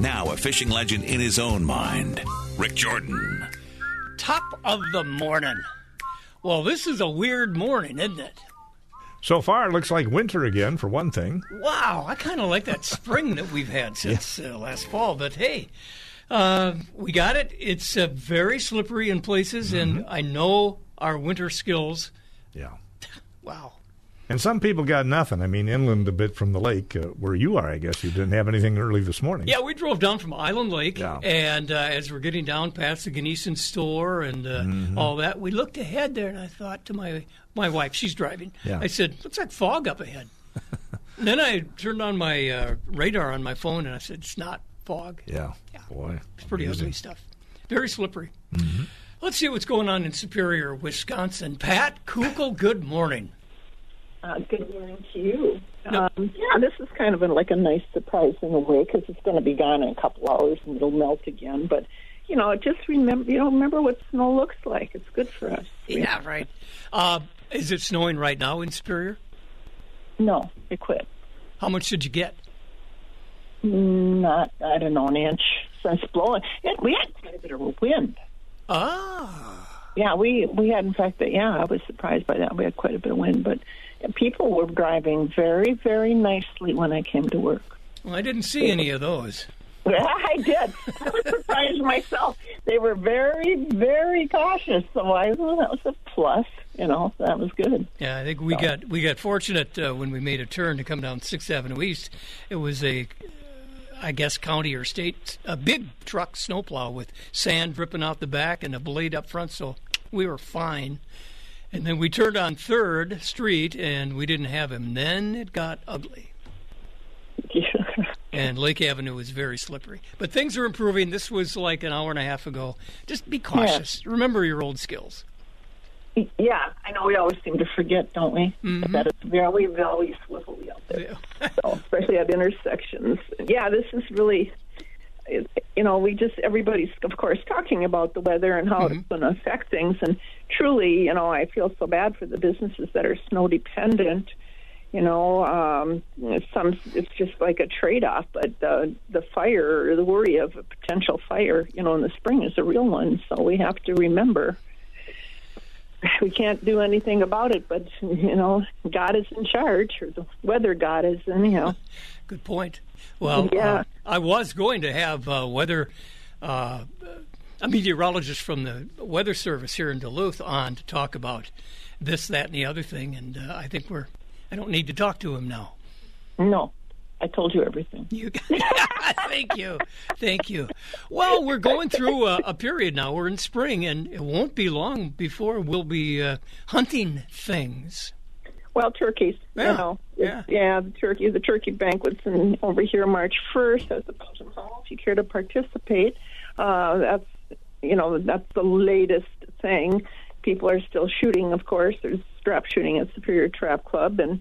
Now a fishing legend in his own mind, Rick Jordan. Top of the morning. Well, this is a weird morning, isn't it? So far, it looks like winter again, for one thing. Wow, I kind of like that spring that we've had since uh, last fall. But hey, uh, we got it. It's uh, very slippery in places, and I know our winter skills. Yeah. Wow. And some people got nothing. I mean, inland a bit from the lake, uh, where you are, I guess you didn't have anything early this morning. Yeah, we drove down from Island Lake, Yeah. and uh, as we're getting down past the Gnesen store and uh, Mm-hmm. all that, we looked ahead there, and I thought to my my wife, she's driving. Yeah. I said, "What's that fog up ahead?" And then I turned on my uh, radar on my phone, and I said, "It's not fog. Yeah. Boy. It's pretty amazing. ugly stuff. Very slippery." Mm-hmm. Let's see what's going on in Superior, Wisconsin. Pat Kukel, good morning. Uh, good morning to you. Um, yeah, this is kind of a, like a nice surprise in a way because it's going to be gone in a couple hours and it'll melt again. But you know, just remember, you know, remember what snow looks like. It's good for us. Yeah, right. Uh, is it snowing right now in Superior? No, it quit. How much did you get? Not, I don't know, an inch. It's blowing. It, we had quite a bit of a wind. Ah. Yeah, we we had. In fact, that yeah, I was surprised by that. We had quite a bit of wind, but people were driving very, very nicely when I came to work. Well, I didn't see any of those. Yeah, I did. I was surprised myself. They were very, very cautious. So I, well, that was a plus. You know, that was good. Yeah, I think we got we got fortunate uh, when we made a turn to come down Sixth Avenue East. It was a, uh, guess, county or state, a big truck snowplow with sand dripping out the back and a blade up front. So we were fine. And then we turned on Third Street and we didn't have him. Then it got ugly. And Lake Avenue was very slippery. But things are improving. This was like an hour and a half ago. Just be cautious. Remember your old skills. yeah, I know. We always seem to forget, don't we? Mm-hmm. That it's very, very swivelly out there. so, especially at intersections. Yeah, this is really. You know, we just everybody's of course talking about the weather and how it's going to affect things, and truly, you know, I feel so bad for the businesses that are snow dependent. You know, um, some it's just like a trade-off, but the the fire, the worry of a potential fire, you know, in the spring is a real one. So we have to remember we can't do anything about it, but you know, God is in charge, or the weather God is, anyhow. Good point. Well, Yeah. uh, I was going to have uh, weather, uh, a meteorologist from the Weather Service here in Duluth on to talk about this, that, and the other thing, and uh, I think we're. I don't need to talk to him now. No, I told you everything. You, thank you, thank you. Well, we're going through a, a period now. We're in spring, and it won't be long before we'll be uh, hunting things. Well, turkeys, Yeah, you know, yeah. yeah, the turkey, the turkey banquets, and over here March first at the Belgian Hall. If you care to participate, uh, that's you know that's the latest thing. People are still shooting, of course. There's strap shooting at Superior Trap Club and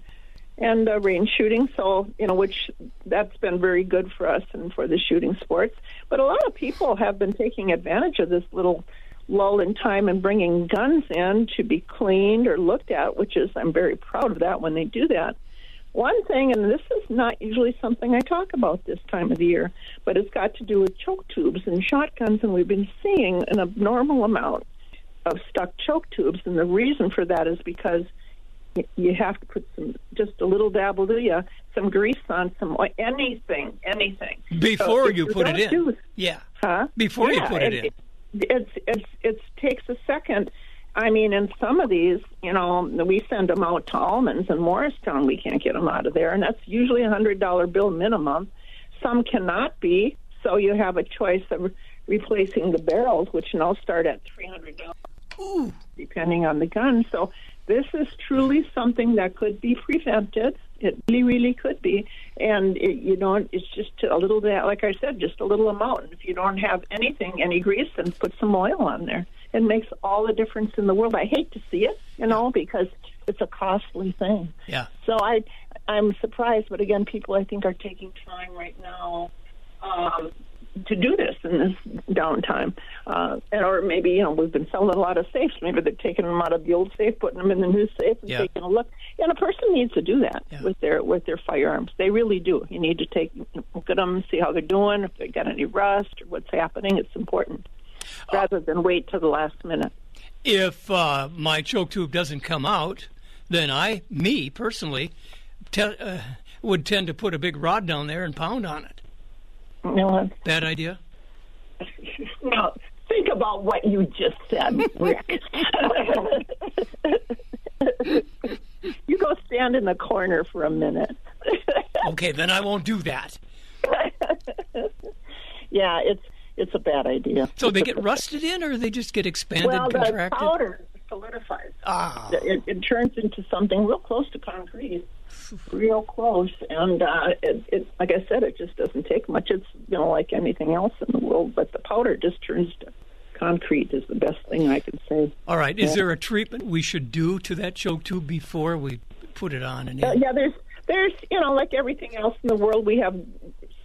and uh, range shooting. So you know, which that's been very good for us and for the shooting sports. But a lot of people have been taking advantage of this little lull in time and bringing guns in to be cleaned or looked at, which is I'm very proud of that when they do that. One thing, and this is not usually something I talk about this time of the year, but it's got to do with choke tubes and shotguns, and we've been seeing an abnormal amount of stuck choke tubes, and the reason for that is because you have to put some, just a little dabble, do you, some grease on some anything, anything. Before So you put it in. do- Yeah. Huh? Before you put it in. it's it's it takes a second. I mean, in some of these, you know, we send them out to Almonds and Morristown. We can't get them out of there, and that's usually a hundred dollar bill minimum. Some cannot be, so you have a choice of replacing the barrels, which now start at three hundred dollars, depending on the gun. So this is truly something that could be prevented. It really, really could be, and it, you don't. It's just a little bit, like I said, just a little amount. And if you don't have anything, any grease, then put some oil on there. It makes all the difference in the world. I hate to see it, you know, because it's a costly thing. Yeah. So I, I'm surprised, but again, people I think are taking time right now um, to do this in this downtime, uh, and or maybe you know we've been selling a lot of safes. Maybe they're taking them out of the old safe, putting them in the new safe, and Yeah. taking a look. And a person needs to do that Yeah. with their with their firearms. They really do. You need to take look at them, see how they're doing, if they got any rust or what's happening. It's important rather than wait till the last minute. If uh, my choke tube doesn't come out, then I, me personally, te- uh, would tend to put a big rod down there and pound on it. You know, Bad idea. No. think about what you just said, Rick. you go stand in the corner for a minute. Okay, then I won't do that. yeah, it's it's a bad idea. So they get rusted in, or they just get expanded, well, the powder solidifies. Ah, It, it turns into something real close to concrete, real close. And uh, it, it, like I said, it just doesn't take much. It's you know like anything else in the world, but the powder just turns to concrete. Is the best thing I can say. all right. Is there a treatment we should do to that choke tube before we put it on? And Uh, yeah, there's there's you know like everything else in the world, we have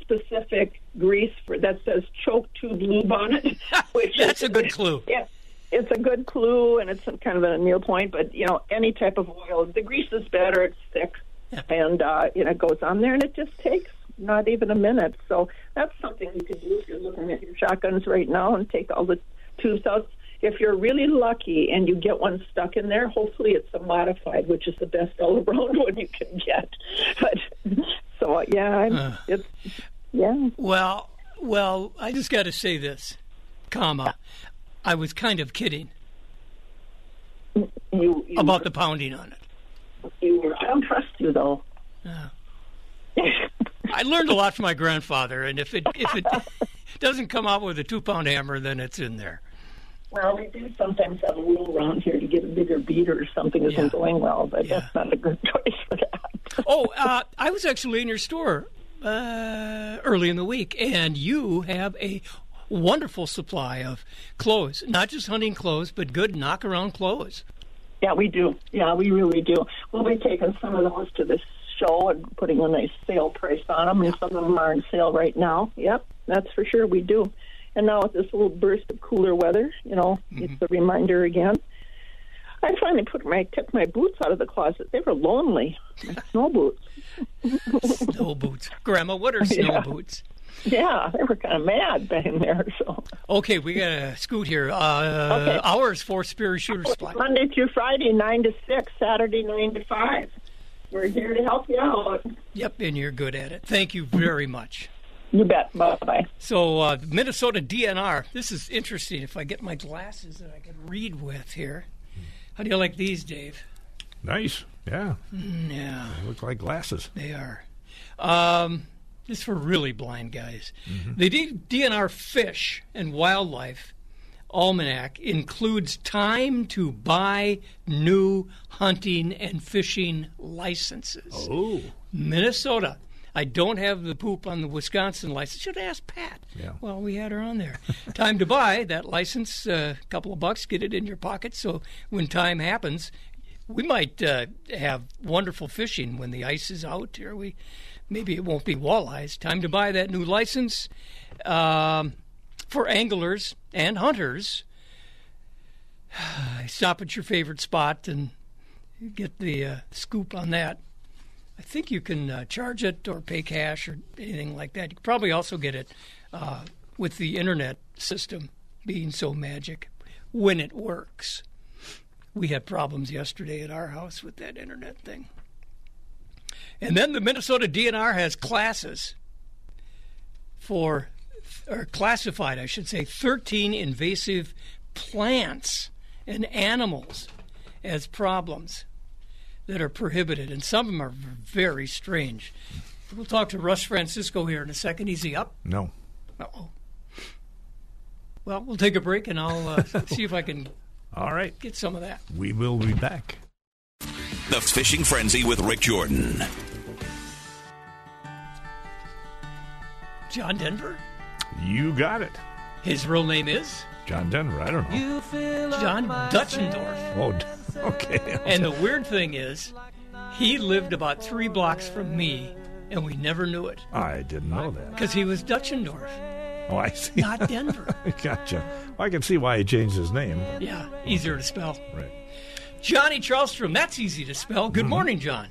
specific grease for that says choke tube lube on it. Which That's is, a good clue. Yeah, it's a good clue, and it's kind of a needle point. But you know, any type of oil, the grease is better. It's thick, Yeah. and uh, you know, it goes on there, and it just takes not even a minute. So that's something you could do if you're looking at your shotguns right now, and take all the tubes out. If you're really lucky and you get one stuck in there, hopefully it's a modified, which is the best all around one you can get. But so yeah, I'm, it's yeah. Well, well, I just got to say this, comma. I was kind of kidding You, you about the pounding on it. you were. I you though. I learned a lot from my grandfather, and if it if it doesn't come out with a two pound hammer, then it's in there. Well, we do sometimes have a rule around here to get a bigger beater if something isn't Yeah. going well, but Yeah. that's not a good choice for that. Oh, uh, I was actually in your store uh, early in the week, and you have a wonderful supply of clothes, not just hunting clothes, but good knock around clothes. Yeah, we do. Yeah, we really do. We'll be taking some of those to this show and putting a nice sale price on them, and some of them are on sale right now. Yep, that's for sure. We do. And now with this little burst of cooler weather, you know, mm-hmm. it's a reminder again. I finally put my took my boots out of the closet. They were lonely. My snow boots. Snow boots, Grandma. What are snow Yeah. boots? Yeah, they were kind of mad back in there. So Okay, we got to scoot here. Uh, Okay. Hours for Spear Shooter Supply. Monday through Friday, nine to six. Saturday, nine to five. We're here to help you out. Yep, and you're good at it. Thank you very much. You bet. Bye bye. So, uh, Minnesota DNR. This is interesting. If I get my glasses that I can read with here. How do you like these, Dave? Nice. Yeah. Yeah, They look like glasses. they are. Um, this is for really blind guys. The DNR Fish and Wildlife Almanac includes time to buy new hunting and fishing licenses. Oh. Minnesota. I don't have the poop on the Wisconsin license. Should ask Pat. Yeah. Well, we had her on there. time to buy that license, a couple of bucks, get it in your pocket. So when time happens, we might uh, have wonderful fishing when the ice is out. Or we maybe it won't be walleyes. Time to buy that new license um, for anglers and hunters. Stop at your favorite spot and get the uh, scoop on that. I think you can uh, charge it or pay cash or anything like that. You probably also get it uh, with the internet system being so magic when it works. We had problems yesterday at our house with that internet thing. And then the Minnesota DNR has classes for, or classified, I should say, 13 invasive plants and animals as problems that are prohibited, and some of them are very strange. We'll talk to Russ Francisco here in a second. Is he up? No. Uh-oh. Well, we'll take a break, and I'll uh, see if I can All right. get some of that. We will be back. The Fishing Frenzy with Rick Jordan. John Denver. You got it. His real name is John Denver. I don't know. John Deutschendorf. Oh, okay. And the weird thing is, he lived about three blocks from me, and we never knew it I didn't know that. because he was Deutschendorf. Oh, I see. not Denver. gotcha. Well, I can see why he changed his name. yeah, easier to spell. Right. Johnny Charlstrom, that's easy to spell. Good morning, John.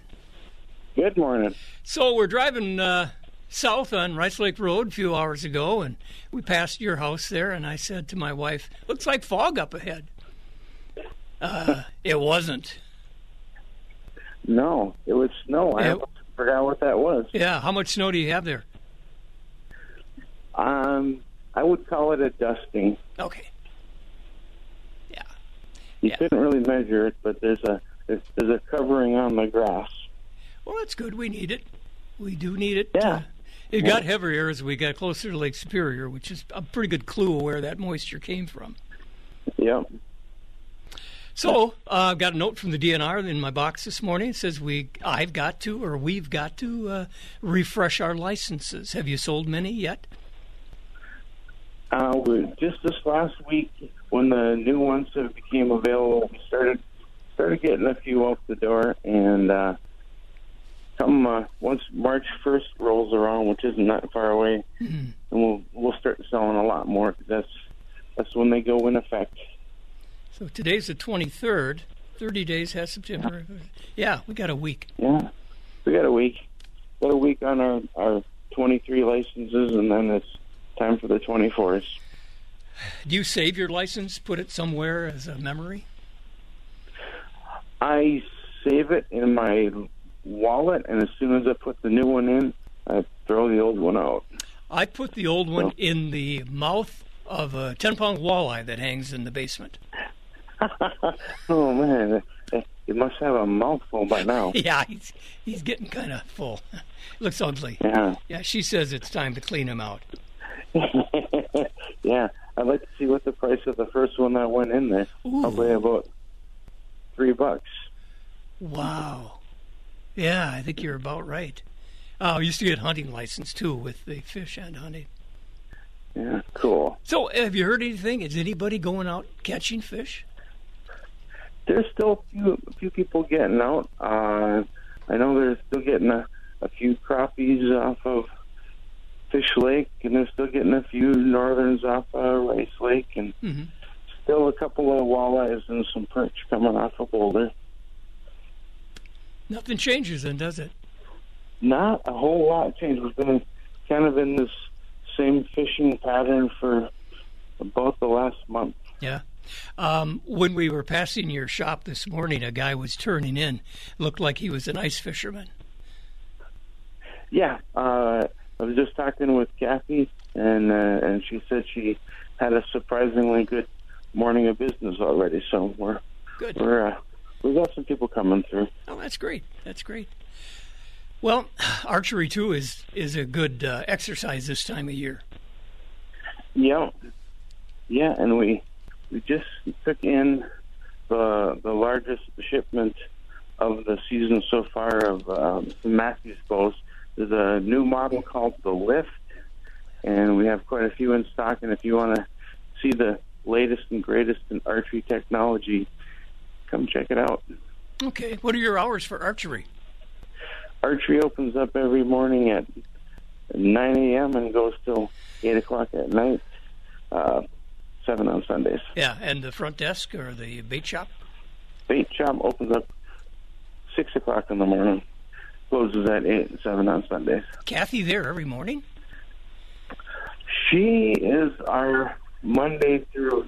Good morning. So we're driving uh, south on Rice Lake Road a few hours ago, and we passed your house there, and I said to my wife, "Looks like fog up ahead." Uh, it wasn't. No, it was snow. I Yeah. forgot what that was. Yeah, how much snow do you have there? Um, I would call it a dusting. Okay. Yeah. You Yeah. couldn't really measure it, but there's a there's, there's a covering on the grass. Well, that's good. We need it. We do need it. Yeah. Uh, it got heavier as we got closer to Lake Superior, which is a pretty good clue of where that moisture came from. Yep. So uh, I've got a note from the DNR in my box this morning. It says we, I've got to, or we've got to uh, refresh our licenses. Have you sold many yet? Uh, we, just this last week, when the new ones have became available, we started started getting a few off the door, and uh, come uh, once March first rolls around, which isn't that far away, and we'll we'll start selling a lot more 'cause that's that's when they go in effect. So today's the 23rd. 30 days has September. Yeah, we got a week. Yeah, we got a week. Got a week on our our 23 licenses, and then it's time for the 24s. Do you save your license, put it somewhere as a memory? I save it in my wallet, and as soon as I put the new one in, I throw the old one out. I put the old one Oh. in the mouth of a 10 pound walleye that hangs in the basement. oh man, it must have a mouthful by now. Yeah, he's, he's getting kind of full. Looks ugly. Yeah, Yeah, she says it's time to clean him out. yeah. I'd like to see what the price of the first one that went in there. Probably about three bucks. Wow. Yeah, I think you're about right. Oh, I used to get hunting license too with the fish and hunting. Yeah, cool. So, have you heard anything? Is anybody going out catching fish? There's still a few, a few people getting out. Uh, I know they're still getting a, a few crappies off of Fish Lake, and they're still getting a few northerns off of Rice Lake, and Mhm. still a couple of walleyes and some perch coming off of Boulder. Nothing changes then, does it? Not a whole lot changed. We've been kind of in this same fishing pattern for about the last month. Yeah. Um, when we were passing your shop this morning, a guy was turning in. Looked like he was an ice fisherman. Yeah, uh, I was just talking with Kathy, and uh, and she said she had a surprisingly good morning of business already. So we're Good. we're uh, we got some people coming through. Oh, that's great. That's great. Well, archery too is is a good uh, exercise this time of year. Yeah, yeah, and we we just took in the the largest shipment of the season so far of um, Mathews bows. There's a new model called the Lift, and we have quite a few in stock. And if you want to see the latest and greatest in archery technology, come check it out. Okay. What are your hours for archery? Archery opens up every morning at 9 a.m. and goes till 8 o'clock at night. Uh, seven on Sundays. Yeah, and the front desk or the bait shop. bait shop opens up six o'clock in the morning, closes at eight and seven on Sundays. Kathy there every morning. She is our Monday through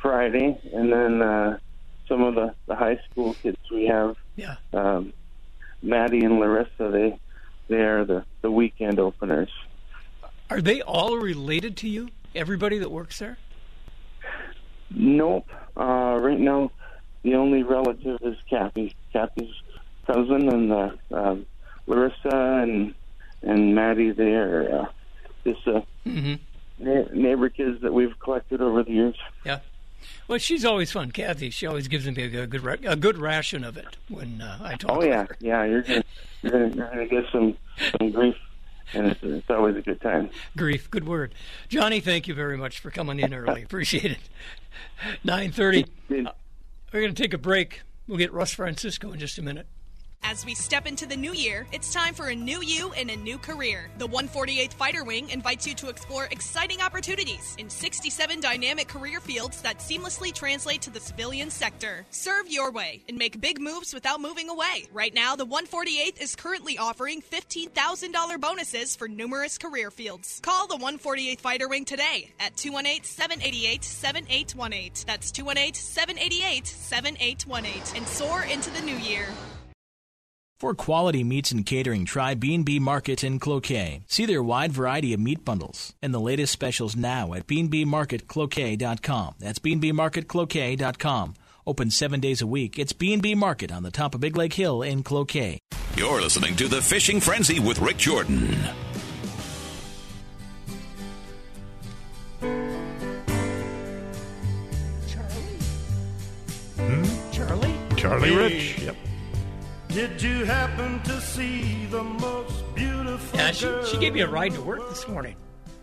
Friday, and then uh, some of the, the high school kids we have, Yeah. um, Maddie and Larissa, they they are the, the weekend openers. Are they all related to you? Everybody that works there? Nope. Uh, right now, the only relative is Kathy. Kathy's cousin, and uh, um, Larissa and and Maddie. They are uh, just uh, Mm-hmm. na- neighbor kids that we've collected over the years. Yeah. Well, she's always fun, Kathy. She always gives me a good a good ration of it when uh, I talk. Oh to yeah, her. yeah. You're gonna you're gonna, you're gonna get some some grief, and it's, it's always a good time. Grief, good word. Johnny, thank you very much for coming in early. Appreciate it. Nine thirty. Did- We're going to take a break. We'll get Russ Francisco in just a minute. As we step into the new year, it's time for a new you in a new career. The 148th Fighter Wing invites you to explore exciting opportunities in 67 dynamic career fields that seamlessly translate to the civilian sector. Serve your way and make big moves without moving away. Right now, the 148th is currently offering $15,000 bonuses for numerous career fields. Call the 148th Fighter Wing today at 218 788 7818. That's 218 788 7818 and soar into the new year. For quality meats and catering, try B&B Market in Cloquet. See their wide variety of meat bundles and the latest specials now at bnbmarketcloquet.com. That's bnbmarketcloquet.com. Open seven days a week. It's B&B Market on the top of Big Lake Hill in Cloquet. You're listening to The Fishing Frenzy with Rick Jordan. Charlie? Hmm? Charlie? Charlie Rich. Yep. Did you happen to see the most beautiful Yeah, she, girl? she gave me a ride to work this morning.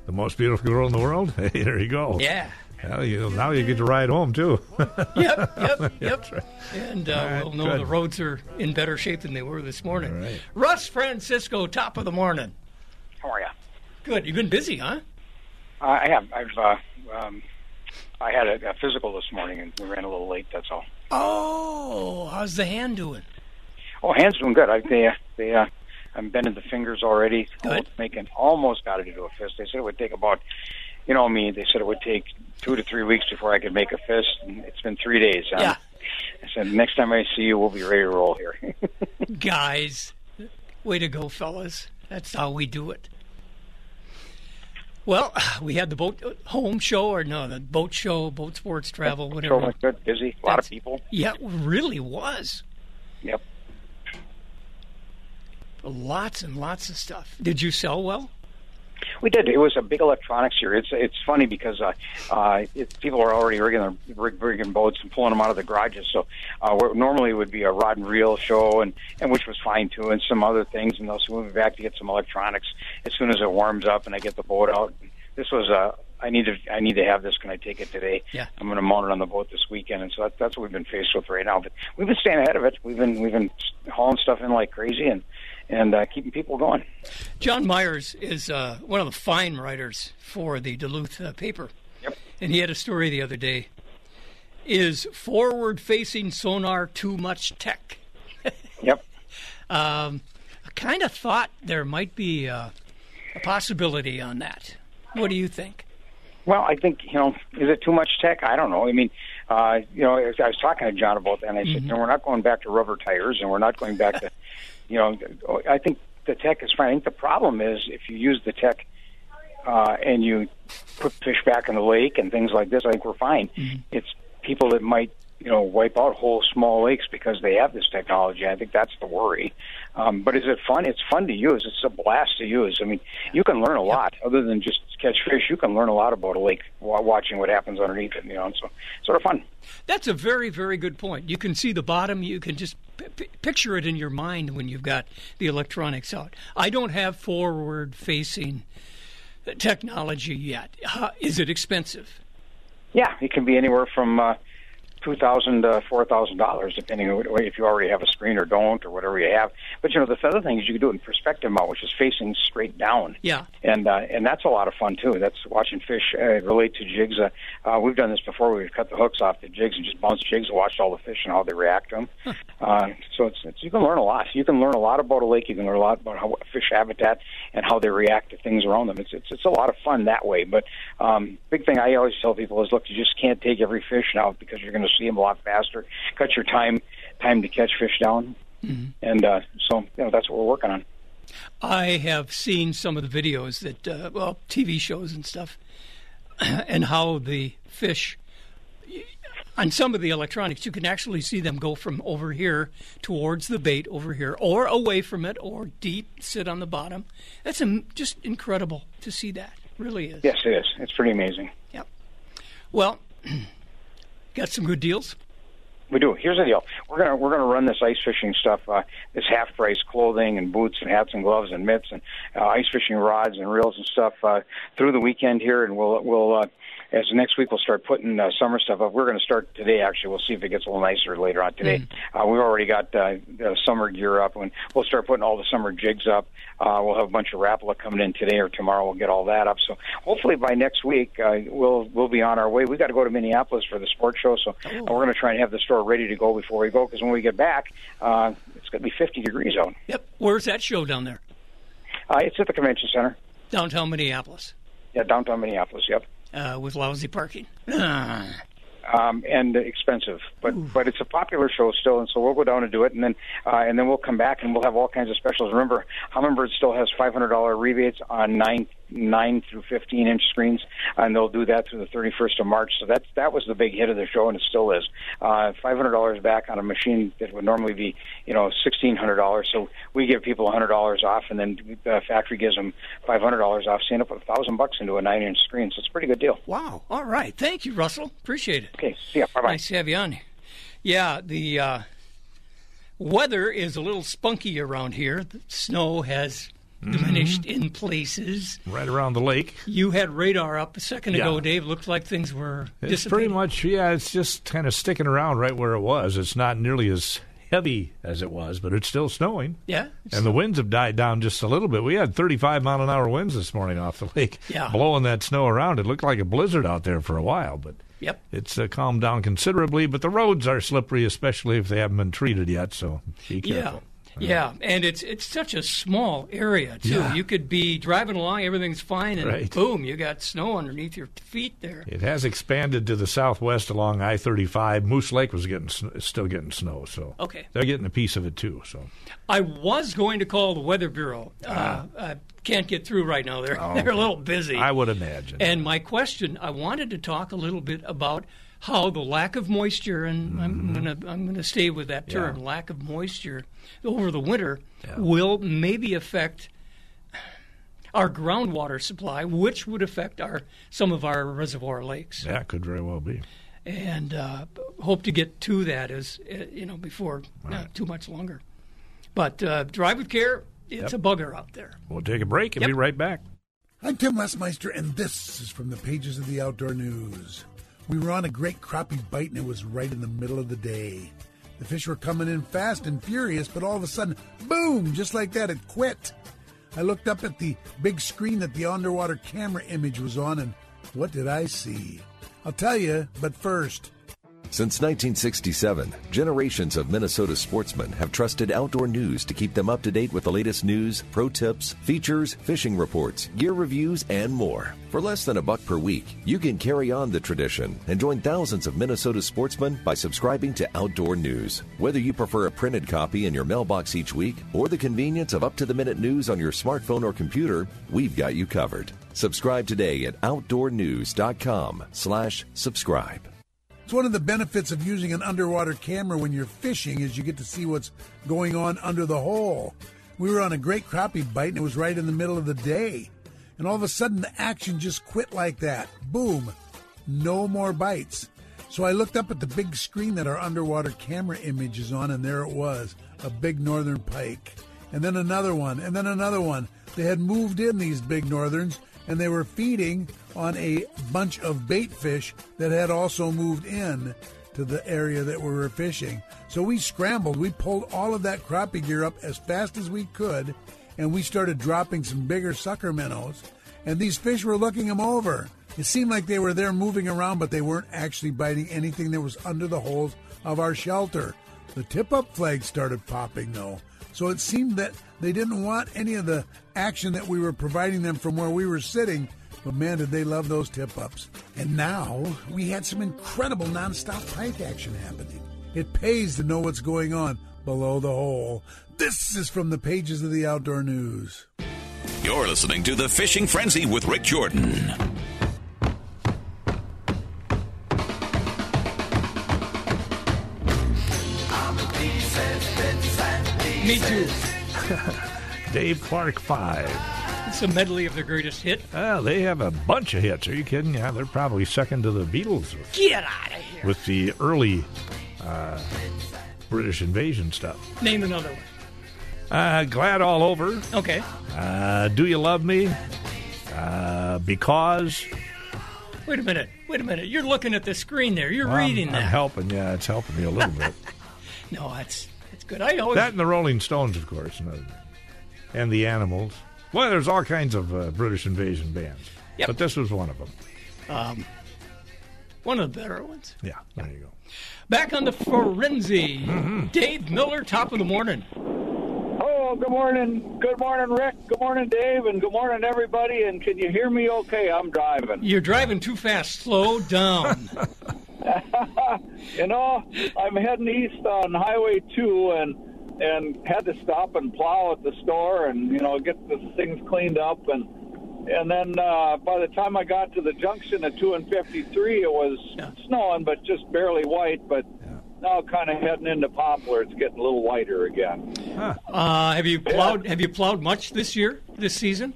The most beautiful girl in the world. Hey, there you go. Yeah. Well, you, now you get to ride home too. Yep, yep, yep. And uh, All right, we'll know good. the roads are in better shape than they were this morning. All right. Russ Francisco, top of the morning. How are you? Good. You've been busy, huh? Uh, I have. I've. Uh, um, I had a, a physical this morning and we ran a little late. That's all. Oh, how's the hand doing? Oh, hands doing good. I, they. They. Uh, I'm bending the fingers already. Good. Making almost got it into a fist. They said it would take about. You know me. They said it would take two to three weeks before I could make a fist, and it's been three days. Um, Yeah. I said next time I see you, we'll be ready to roll here. Guys, way to go, fellas. That's how we do it. Well, we had the boat uh, home show, or no, the boat show, boat sports travel, whatever. much good, busy, a lot That's- of people. Yeah, it really was. Yep. Lots and lots of stuff. Did you sell well? We did. It was a big electronics here. It's it's funny because uh, uh, it, people are already rigging their rig, rigging boats and pulling them out of the garages. So uh, normally it would be a rod and reel show, and and which was fine too, and some other things. And they'll move me back to get some electronics as soon as it warms up and I get the boat out. This was a. I need to. I need to have this. Can I take it today? Yeah. I'm going to mount it on the boat this weekend, and so that, that's what we've been faced with right now. But we've been staying ahead of it. We've been we've been hauling stuff in like crazy, and and uh, keeping people going. John Myers is uh, one of the fine writers for the Duluth uh, paper. Yep. And he had a story the other day. Is forward facing sonar too much tech? Yep. Um, I kind of thought there might be uh, a possibility on that. What do you think? Well, I think you know, is it too much tech? I don't know. I mean, uh, you know, I was talking to John about that, and I said, you know, we're not going back to rubber tires, and we're not going back to, you know, I think the tech is fine. I think the problem is if you use the tech uh, and you put fish back in the lake and things like this, I think we're fine. It's people that might you know wipe out whole small lakes because they have this technology. I think that's the worry. Um, but is it fun? It's fun to use. It's a blast to use. I mean, you can learn a lot other than just catch fish. You can learn a lot about a lake while watching what happens underneath it. You know, so sort of fun. That's a very, very good point. You can see the bottom. You can just p- picture it in your mind when you've got the electronics out. I don't have forward facing technology yet. Uh, is it expensive? Yeah, it can be anywhere from uh, two thousand to four thousand dollars, depending on if you already have a screen or don't, or whatever you have. But you know, the other thing is you can do it in perspective mode, which is facing straight down. Yeah. and uh, and that's a lot of fun too. That's watching fish uh, relate to jigs. Uh, uh, we've done this before. We've cut the hooks off the jigs and just bounced jigs and watched all the fish and how they react to them. uh, so it's, it's you can learn a lot. You can learn a lot about a lake. You can learn a lot about how fish habitat and how they react to things around them. It's it's, it's a lot of fun that way. But um, big thing I always tell people is, look, you just can't take every fish out because you're going to see them a lot faster. Cut your time time to catch fish down. And uh, so you know that's what we're working on. I have seen some of the videos that, uh, well, TV shows and stuff, and how the fish, on some of the electronics, you can actually see them go from over here towards the bait over here, or away from it, or deep, sit on the bottom. That's just incredible to see that. Really is. Yes, it is. It's pretty amazing. Yep. Well, got some good deals. We do. Here's the deal. We're gonna we're gonna run this ice fishing stuff, uh, this half price clothing and boots and hats and gloves and mitts and uh, ice fishing rods and reels and stuff uh, through the weekend here, and we'll we'll uh, as next week we'll start putting uh, summer stuff up. We're going to start today. Actually, we'll see if it gets a little nicer later on today. Uh, we've already got uh, the summer gear up, and we'll start putting all the summer jigs up. Uh, we'll have a bunch of Rapala coming in today or tomorrow. We'll get all that up. So hopefully by next week uh, we'll we'll be on our way. We got to go to Minneapolis for the sports show, so uh, we're going to try and have the store ready to go before we go. Because when we get back, uh, it's going to be 50 degrees out. Yep. Where's that show down there? Uh, it's at the convention center. Downtown Minneapolis. Yeah, downtown Minneapolis. Yep. Uh, with lousy parking. Um, and expensive. But but it's a popular show still, and so we'll go down and do it, and then uh, and then we'll come back and we'll have all kinds of specials. Remember, Humminbird still has five hundred dollar rebates on nine nine through fifteen inch screens, and they'll do that through the thirty first of March. So that's that was the big hit of the show, and it still is. Uh, five hundred dollars back on a machine that would normally be you know sixteen hundred dollars. So we give people a hundred dollars off, and then the factory gives them five hundred dollars off. So you end up with a thousand bucks into a nine inch screen. So it's a pretty good deal. Wow. All right. Thank you, Russell. Appreciate it. Okay. See ya. Bye bye. Nice to have you on. Yeah, the uh, weather is a little spunky around here. The snow has diminished in places. Right around the lake. You had radar up a second Yeah. ago, Dave. Looked like things were It's pretty much, yeah, it's just kind of sticking around right where it was. It's not nearly as heavy as it was, but it's still snowing. Yeah. And the winds have died down just a little bit. We had 35 mile an hour winds this morning off the lake, Yeah. blowing that snow around. It looked like a blizzard out there for a while, but Yep. it's uh, calmed down considerably. But the roads are slippery, especially if they haven't been treated yet. So be careful. Yeah, and it's it's such a small area too. Yeah. You could be driving along, everything's fine, and Right. boom, you got snow underneath your feet there. It has expanded to the southwest along I-35. Moose Lake was getting still getting snow, so Okay. they're getting a piece of it too. So I was going to call the Weather Bureau. Uh, I can't get through right now. They're they're a little busy. Ah. I would imagine. And my question, I wanted to talk a little bit about how the lack of moisture, and I'm gonna I'm gonna stay with that term, Mm-hmm. Yeah. lack of moisture over the winter, will maybe affect our groundwater supply, which would affect our some of our reservoir lakes. yeah, could very well be. And uh, hope to get to that as uh, you know before not too much longer. But uh, drive with care. It's a bugger out there. We'll take a break and Yep. be right back. I'm Tim Lesmeister, and this is from the pages of the Outdoor News. We were on a great crappie bite, and it was right in the middle of the day. The fish were coming in fast and furious, but all of a sudden, boom, just like that, it quit. I looked up at the big screen that the underwater camera image was on, and what did I see? I'll tell you, but first, Since 1967, generations of Minnesota sportsmen have trusted Outdoor News to keep them up to date with the latest news, pro tips, features, fishing reports, gear reviews, and more. For less than a buck per week, you can carry on the tradition and join thousands of Minnesota sportsmen by subscribing to Outdoor News. Whether you prefer a printed copy in your mailbox each week or the convenience of up to the minute news on your smartphone or computer, we've got you covered. Subscribe today at outdoornews.com/subscribe. It's one of the benefits of using an underwater camera when you're fishing is you get to see what's going on under the hole. We were on a great crappie bite and it was right in the middle of the day. And all of a sudden the action just quit like that. Boom. No more bites. So I looked up at the big screen that our underwater camera image is on and there it was, a big northern pike. And then another one, and then another one. They had moved in these big northerns and they were feeding on a bunch of bait fish that had also moved in to the area that we were fishing. So we scrambled. We pulled all of that crappie gear up as fast as we could, and we started dropping some bigger sucker minnows. And these fish were looking them over. It seemed like they were there moving around, but they weren't actually biting anything that was under the holes of our shelter. The tip up flag started popping, though. So it seemed that they didn't want any of the action that we were providing them from where we were sitting. But man, did they love those tip ups. And now we had some incredible nonstop pike action happening. It pays to know what's going on below the hole. This is from the pages of the Outdoor News. You're listening to The Fishing Frenzy with Rick Jordan. Me too. Dave Clark five. It's a medley of their greatest hit. Well, they have a bunch of hits. Are you kidding? Yeah, they're probably second to the Beatles with, Get out of here. with the early uh, British invasion stuff. Name another one. Uh, glad all over. Okay. Uh, do you love me? Uh, because. Wait a minute. Wait a minute. You're looking at the screen there. You're Well, reading I'm, that. I'm helping. Yeah, it's helping me a little bit. No, that's good. I always That and the Rolling Stones, of course, and, uh, and the Animals. Well, there's all kinds of uh, British invasion bands, Yep. but this was one of them. um, one of the better ones. Yeah, there you go. Back on the Frenzy. Mm-hmm. Dave Miller, top of the morning. Oh, good morning. Good morning, Rick. Good morning, Dave. And good morning, everybody. And can you hear me okay? I'm driving. You're driving too fast. Slow down. you know, I'm heading east on Highway 2 and and had to stop and plow at the store and, you know, get the things cleaned up. And and then uh, by the time I got to the junction at 2 and 53, it was snowing, but just barely white. But now kind of heading into Poplar, it's getting a little whiter again. Uh, have you plowed? Have you plowed much this year, this season?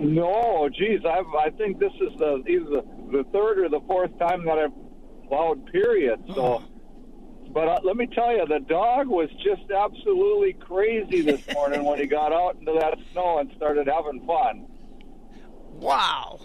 No, geez, I've, I think this is the either the, the third or the fourth time that I've plowed. Period. So, but uh, let me tell you, the dog was just absolutely crazy this morning when he got out into that snow and started having fun. Wow.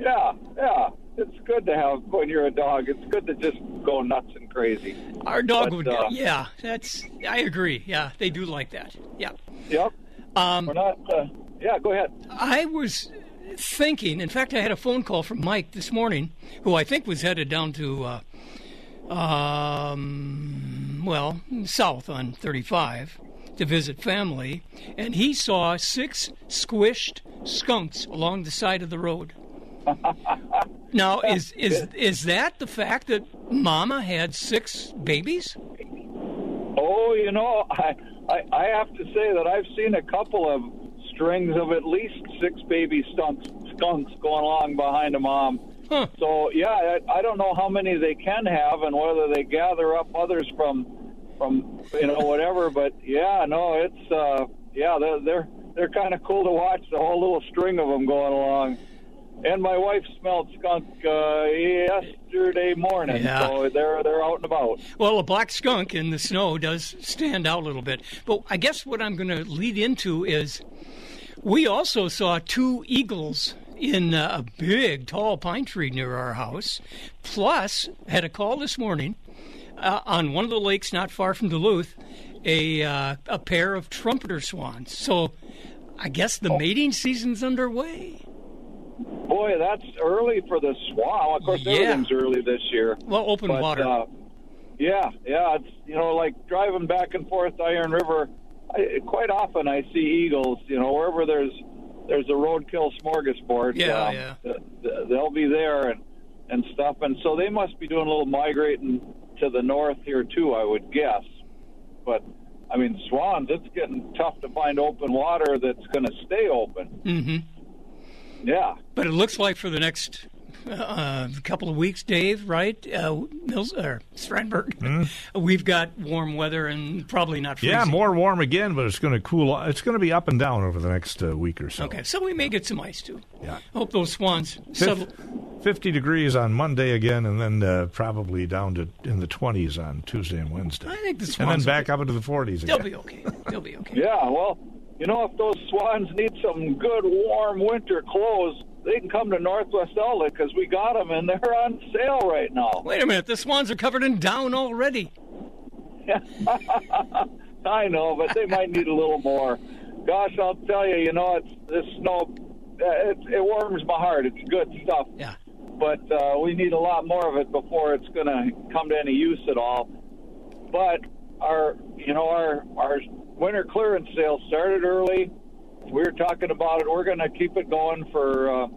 Yeah, yeah. It's good to have when you're a dog. It's good to just go nuts and crazy. Our dog But, would. uh, yeah, that's. I agree. Yeah, they do like that. Yeah. Yep. Um, We're not. Uh, yeah, go ahead. I was thinking. In fact, I had a phone call from Mike this morning, who I think was headed down to, uh, um, well, south on 35 to visit family, and he saw six squished skunks along the side of the road. now, is is is that the fact that Mama had six babies? Oh, you know, I, I I have to say that I've seen a couple of strings of at least six baby skunks skunks going along behind a mom. So yeah, I, I don't know how many they can have and whether they gather up others from from you know whatever. But yeah, no, it's uh, yeah, they're they're they're kind of cool to watch the whole little string of them going along. And my wife smelled skunk uh, yesterday morning, Yeah. so they're they're out and about. Well, a black skunk in the snow does stand out a little bit. But I guess what I'm going to lead into is we also saw two eagles in uh, a big, tall pine tree near our house. Plus, had a call this morning uh, on one of the lakes not far from Duluth, a uh, a pair of trumpeter swans. So, I guess the mating season's underway. Boy, that's early for the swan. Of course, Yeah. everything's early this year. Well, open But, water. Uh, yeah, yeah. It's you know like driving back and forth Iron River. I, quite often I see eagles. You know wherever there's there's a roadkill smorgasbord. Yeah, um, yeah. th- th- They'll be there and and stuff. And so they must be doing a little migrating to the north here too. I would guess. But I mean, swans. It's getting tough to find open water that's going to stay open. hmm Yeah. But it looks like for the next uh, couple of weeks, Dave, right? Uh, Mills or Strandberg, we've got warm weather and probably not freezing. Yeah, more warm again, but it's going to cool. o- It's going to be up and down over the next uh, week or so. Okay, so we may get some ice too. Yeah. Hope those swans Fif- settle. 50 degrees on Monday again, and then uh, probably down to in the 20s on Tuesday and Wednesday. I think the swans. and then swans. back up into the 40s They'll again. be okay. They'll be okay. Yeah, well, you know, if those swans need some good warm winter clothes, they can come to Northwest Outlet because we got them and they're on sale right now. Wait a minute, the swans are covered in down already. I know, but they might need a little more. Gosh, I'll tell you, you know, it's this snow. Uh, it, it warms my heart. It's good stuff. Yeah. But uh, we need a lot more of it before it's going to come to any use at all. But our, you know, our our winter clearance sale started early. We were talking about it. We're going to keep it going for uh,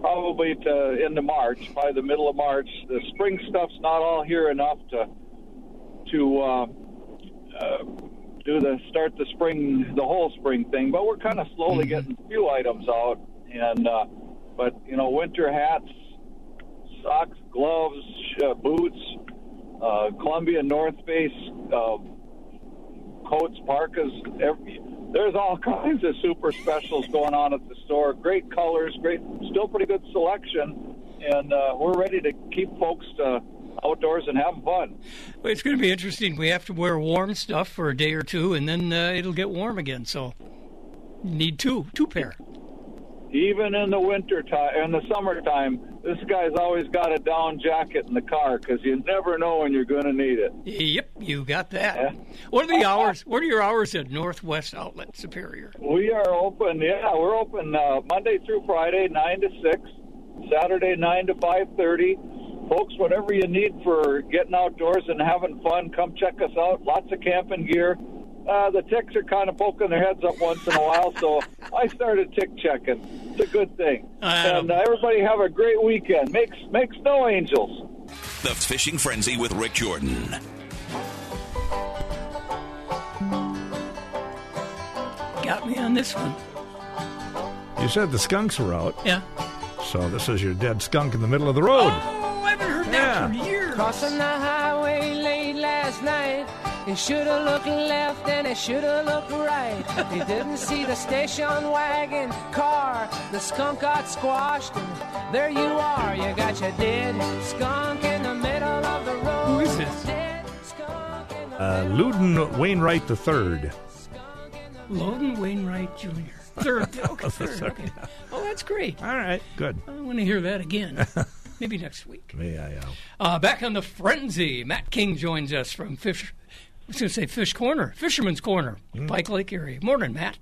probably to into March, by the middle of March. The spring stuff's not all here enough to to uh, uh, do the start the spring the whole spring thing, but we're kind of slowly getting a few items out. And uh, but you know, winter hats, socks, gloves, uh, boots, uh, Columbia North Face, uh, coats, parkas. Every, there's all kinds of super specials going on at the store. Great colors, great, still pretty good selection, and uh, we're ready to keep folks uh, outdoors and having fun. Well, it's going to be interesting. We have to wear warm stuff for a day or two, and then uh, it'll get warm again. So, need two, two pair. Even in the winter time, in the summertime, this guy's always got a down jacket in the car because you never know when you're going to need it. Yep, you got that. What are the hours? What are your hours at Northwest Outlet Superior? We are open. Yeah, we're open uh, Monday through Friday, nine to six. Saturday, nine to five thirty. Folks, whatever you need for getting outdoors and having fun, come check us out. Lots of camping gear. Uh, the ticks are kind of poking their heads up once in a while, so I started tick checking. It's a good thing. and uh, everybody have a great weekend. Make make snow angels. The Fishing Frenzy with Rick Jordan. Got me on this one. You said the skunks were out. Yeah. So this is your dead skunk in the middle of the road. Oh, I haven't heard that Yeah. for years. Crossing the highway late last night. He should have looked left and he should have looked right. He didn't see the station wagon car. The skunk got squashed, and there you are. You got your dead skunk in the middle of the road. Who is this? Dead skunk in the Uh, Loudon Wainwright III. Logan Wainwright Jr. Third. Okay, third. Sorry. Okay. Oh, that's great. All right, good. I want to hear that again. Maybe next week. Yeah, yeah. Uh, back on the frenzy, Matt King joins us from Fish. I was going to say Fish Corner, Fisherman's Corner, Mm. Pike Lake area. Morning, Matt.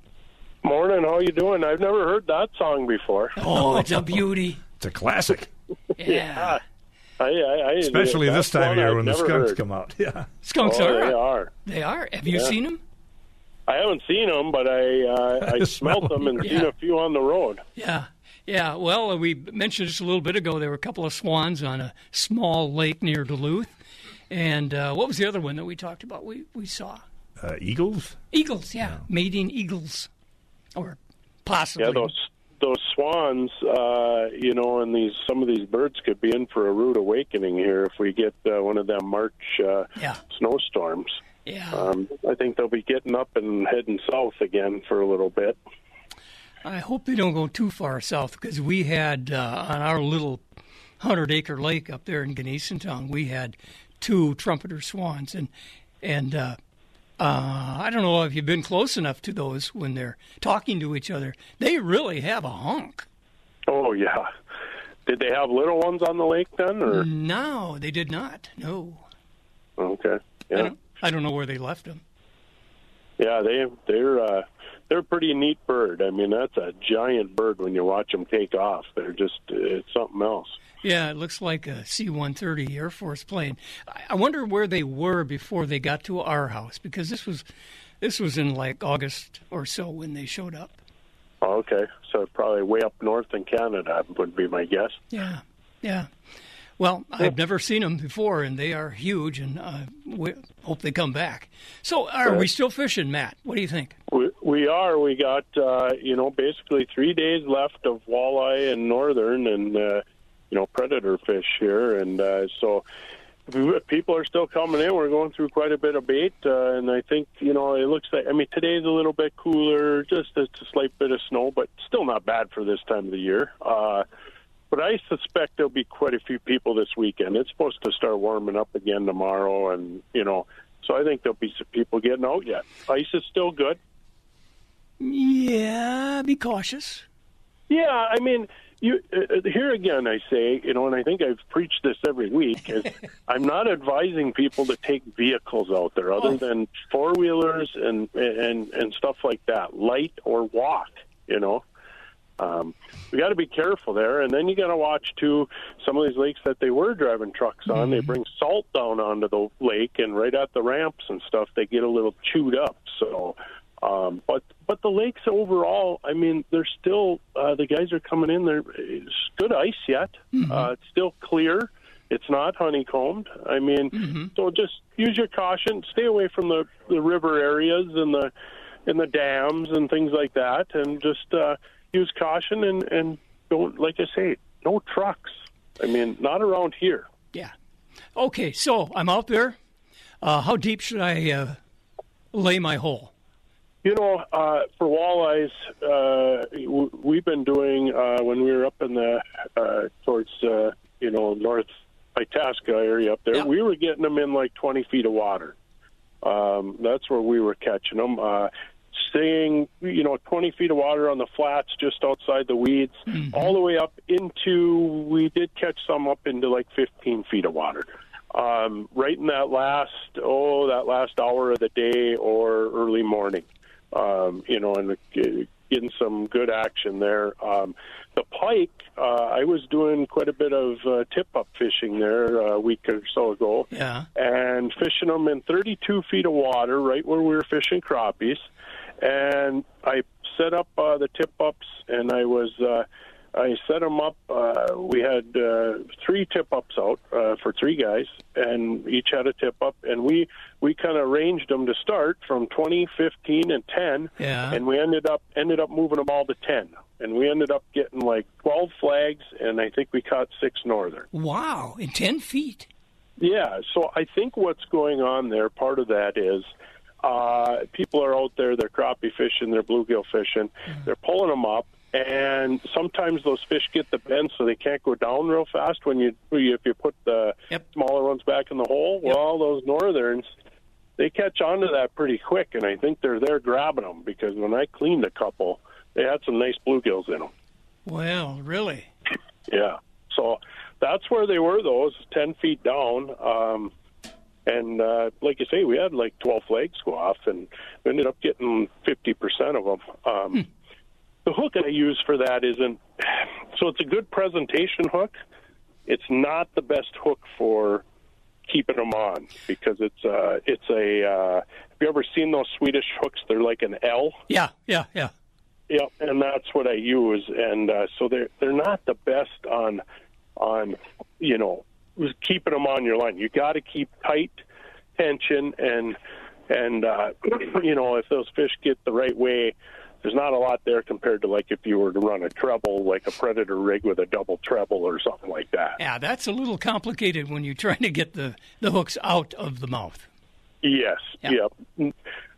Morning, how you doing? I've never heard that song before. Oh, it's a beauty. It's a classic, Yeah. I, I, I, especially this time of year I've when the skunks heard. come out. Yeah. Skunks oh, are. They are. They are. Have you Yeah. seen them? I haven't seen them, but I uh, I smelt them and seen a few on the road. Yeah. Yeah. Well, uh, we mentioned just a little bit ago there were a couple of swans on a small lake near Duluth. And uh, what was the other one that we talked about? We we saw Uh, eagles. eagles. Yeah, mating eagles, or possibly. Yeah, those those swans, uh, you know, and these some of these birds could be in for a rude awakening here if we get uh, one of them March uh, Yeah. snowstorms. Yeah. Um, I think they'll be getting up and heading south again for a little bit. I hope they don't go too far south because we had uh, on our little hundred acre lake up there in Gnesentown, we had two trumpeter swans, and and uh, uh, I don't know if you've been close enough to those when they're talking to each other. They really have a honk. Oh yeah. Did they have little ones on the lake then, or No, they did not. No, okay? I Yeah, don't. I don't know where they left them. yeah. They they're uh, they're a pretty neat bird. I mean, that's a giant bird when you watch them take off. They're just it's something else. Yeah, it looks like a C-130 Air Force plane. I- I wonder where they were before they got to our house because this was this was in like August or so when they showed up. Oh, okay, so probably way up north in Canada would be my guess. Yeah, yeah. Well, I've never seen them before, and they are huge, and uh, we hope they come back. So, are we still fishing, Matt? What do you think? We, we are. We got uh, you know basically three days left of walleye and northern and uh, you know predator fish here, and uh, so people are still coming in. We're going through quite a bit of bait, uh, and I think you know it looks like. I mean, today's a little bit cooler, just a, a slight bit of snow, but still not bad for this time of the year. Uh, but I suspect there'll be quite a few people this weekend. It's supposed to start warming up again tomorrow, and you know, so I think there'll be some people getting out yet. Ice is still good. Yeah, be cautious. Yeah, I mean, you uh, here again. I say, you know, and I think I've preached this every week. Is I'm not advising people to take vehicles out there other than four wheelers and and and stuff like that, light or walk. You know, um, we got to be careful there, and then you got to watch too. Some of these lakes that they were driving trucks on, they bring salt down onto the lake, and right at the ramps and stuff, they get a little chewed up. So. Um, but but the lakes overall, I mean, they're still uh, the guys are coming in. There, it's good ice yet. Uh, it's still clear. It's not honeycombed. I mean, so just use your caution. Stay away from the, the river areas and the and the dams and things like that, and just uh, use caution and and don't like I say, no trucks. I mean, not around here. Yeah. Okay, so I'm out there. Uh, how deep should I uh, lay my hole? You know, uh, for walleyes, uh, w- we've been doing uh, when we were up in the uh, towards uh, you know north Itasca area up there. We were getting them in like 20 feet of water. Um, that's where we were catching them. Uh, staying, you know, 20 feet of water on the flats just outside the weeds, all the way up into, we did catch some up into like 15 feet of water. Um, right in that last, oh, that last hour of the day or early morning, um, you know, and uh, getting some good action there. Um, the pike, uh, I was doing quite a bit of uh, tip up fishing there a week or so ago Yeah. and fishing them in 32 feet of water, right where we were fishing crappies. And I set up uh, the tip ups, and I was uh, I set them up. Uh, we had uh, three tip ups out uh, for three guys, and each had a tip up, and we we kind of arranged them to start from 20, 15, and 10, Yeah. and we ended up ended up moving them all to 10. And we ended up getting like 12 flags, and I think we caught six northern. Wow, in 10 feet. Yeah, so I think what's going on there, part of that is uh, people are out there, they're crappie fishing, they're bluegill fishing, they're pulling them up, and sometimes those fish get the bend so they can't go down real fast when you if you put the smaller ones back in the hole. Well, those northerns, they catch on to that pretty quick, and I think they're there grabbing them because when I cleaned a couple, they had some nice bluegills in them. Well, really? Yeah. So that's where they were, those 10 feet down. Um, and uh, like you say, we had like 12 flags go off, and we ended up getting 50% of them. Um, The hook I use for that isn't, so it's a good presentation hook. It's not the best hook for keeping them on because it's uh, it's a. Uh, have you ever seen those Swedish hooks? They're like an L. Yeah, yeah, yeah. Yep, and that's what I use, and uh, so they're they're not the best on on you know keeping them on your line. You got to keep tight tension, and and uh, you know if those fish get the right way, there's not a lot there compared to like if you were to run a treble, like a predator rig with a double treble or something like that. Yeah, that's a little complicated when you're trying to get the, the hooks out of the mouth. Yes. Yep.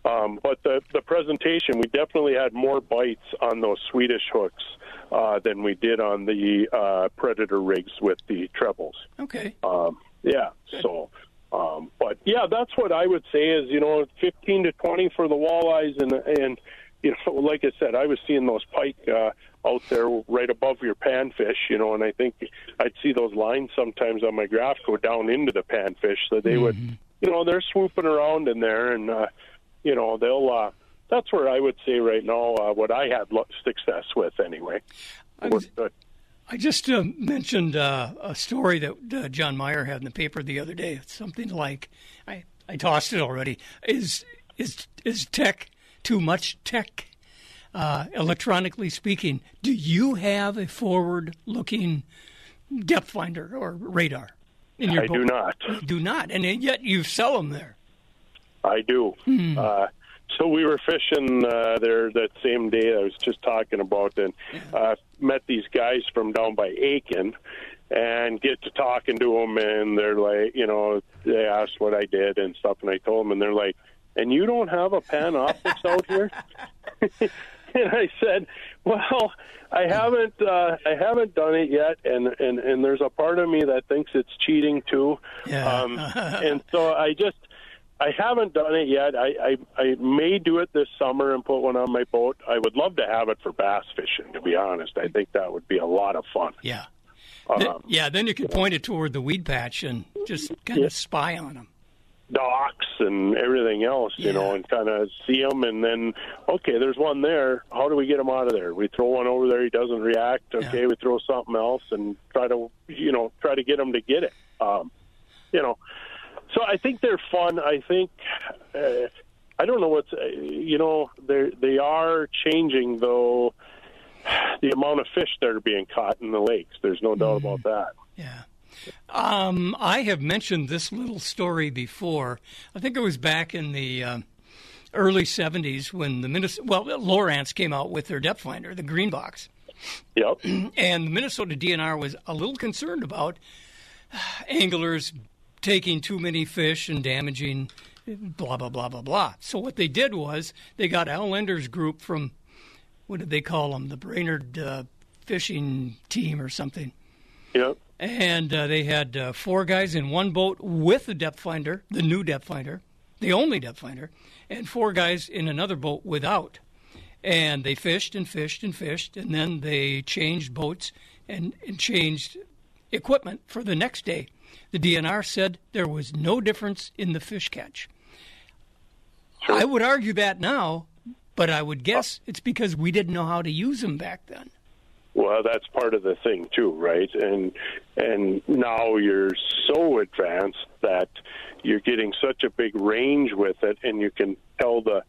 Um, but the the presentation, we definitely had more bites on those Swedish hooks uh, than we did on the uh, predator rigs with the trebles. Okay. Um, yeah. So, um, but yeah, that's what I would say is you know fifteen to twenty for the walleyes and and you know like I said, I was seeing those pike uh, out there right above your panfish, you know, and I think I'd see those lines sometimes on my graph go down into the panfish, so they would, you know, they're swooping around in there, and uh, you know they'll. Uh, that's where I would say right now uh, what I had success with anyway. Good. I just uh, mentioned uh, a story that uh, John Meyer had in the paper the other day. It's something like I, I tossed it already. Is is is tech too much tech? Uh, electronically speaking, do you have a forward-looking depth finder or radar in your I boat? do not. Do not, and yet you sell them there. I do. Hmm. Uh, so we were fishing uh, there that same day I was just talking about, and uh, met these guys from down by Aitkin, and get to talking to them, and they're like, you know, they asked what I did and stuff, and I told them, and they're like, "And you don't have a Panoptix out here?" and I said, "Well, I haven't, uh, I haven't done it yet, and and and there's a part of me that thinks it's cheating too, um, and so I just." I haven't done it yet. I, I I may do it this summer and put one on my boat. I would love to have it for bass fishing. To be honest, I think that would be a lot of fun. Yeah. Th- Um, yeah, then you could point it toward the weed patch and just kind of spy on them. Docks and everything else, you know, and kind of see them, and then okay, there's one there. How do we get him out of there? We throw one over there. He doesn't react. Okay, we throw something else and try to, you know, try to get him to get it. Um, you know, so I think they're fun. I think. Uh, I don't know what's, uh, you know, they they are changing though the amount of fish that are being caught in the lakes. There's no doubt about that. Um, I have mentioned this little story before. I think it was back in the um early 70s when the Minnesota, well, Lowrance came out with their depth finder, the green box. Yep. And the Minnesota DNR was a little concerned about anglers taking too many fish and damaging blah, blah, blah, blah, blah. So what they did was they got Al Lindner's group from, what did they call them? The Brainerd uh, fishing team or something. Yep. And uh, they had uh, four guys in one boat with the depth finder, the new depth finder, the only depth finder, and four guys in another boat without. And they fished and fished and fished, and then they changed boats and, and changed equipment for the next day. The DNR said there was no difference in the fish catch. I would argue that now, but I would guess it's because we didn't know how to use them back then. Well, that's part of the thing too, right? And and now you're so advanced that you're getting such a big range with it, and you can tell the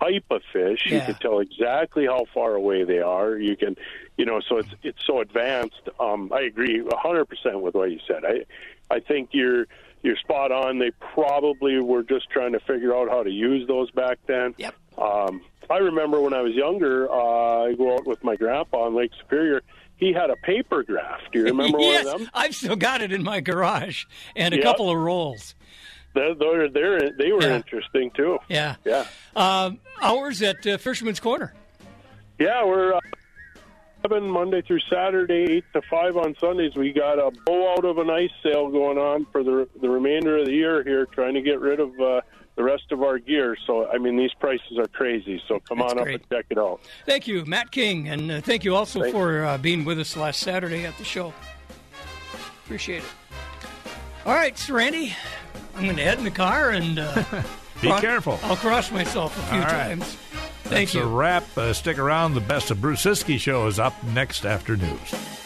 type of fish. Yeah. You can tell exactly how far away they are. You can, you know, so it's it's so advanced. Um, I agree 100 percent with what you said. I I think you're you're spot on. They probably were just trying to figure out how to use those back then. Yep. Um, I remember when I was younger, uh, I go out with my grandpa on Lake Superior. He had a paper graph. Do you remember yes, one of them? I've still got it in my garage and a Yep. couple of rolls. They're, they're, they're, they were Yeah. interesting too. Yeah. Yeah. Um, hours at uh, Fisherman's Corner. Yeah, we're uh, seven Monday through Saturday, eight to five on Sundays. We got a blowout of an ice sale going on for the the remainder of the year here, trying to get rid of uh, the rest of our gear. So, I mean, these prices are crazy. So, come That's on up and check it out. Thank you, Matt King, and uh, thank you also Thank- for uh, being with us last Saturday at the show. Appreciate it. All right, so Randy, I'm going to head in the car and uh, Be cro- careful. I'll cross myself a few All right. times. Thank you. That's you. a wrap. Uh, stick around. The best of Bruce Siskey show is up next after news.